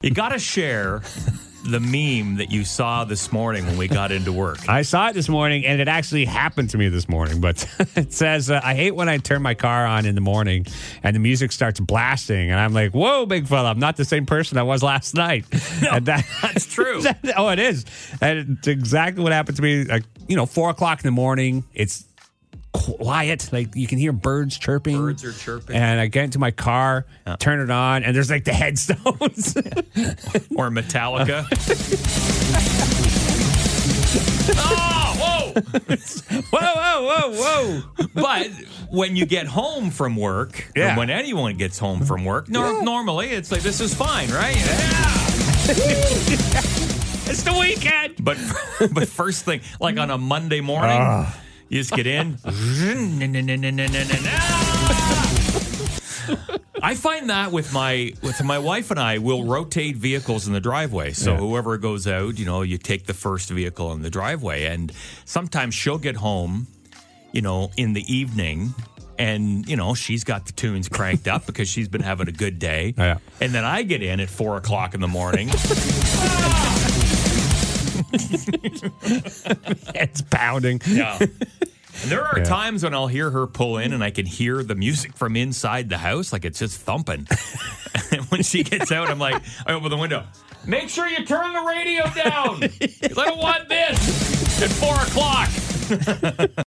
You got to share the meme that you saw this morning when we got into work. I saw it this morning, and it actually happened to me this morning. But it says, uh, "I hate when I turn my car on in the morning and the music starts blasting, and I'm like, whoa, big fella, I'm not the same person I was last night." and that, That's true. oh, it is. And it's exactly what happened to me. Like, you know, four o'clock in the morning. It's quiet. Like you can hear birds chirping. Birds are chirping. And I get into my car, turn it on, and there's like the Headstones. or Metallica. oh, whoa! whoa, whoa, whoa, whoa. But when you get home from work, Yeah. when anyone gets home from work, nor- normally it's like, this is fine, right? Yeah. It's the weekend. But but first thing, like on a Monday morning, Ah. You just get in. I find that with my with my wife and I, we'll rotate vehicles in the driveway. So Yeah. whoever goes out, you know, you take the first vehicle in the driveway, and sometimes she'll get home, you know, in the evening. And you know she's got the tunes cranked up because she's been having a good day. Yeah. And then I get in at four o'clock in the morning. It's pounding. Yeah. And there are Yeah. times when I'll hear her pull in and I can hear the music from inside the house, like it's just thumping. and when she gets out, I'm like, I open the window. Make sure you turn the radio down. I don't want this at four o'clock.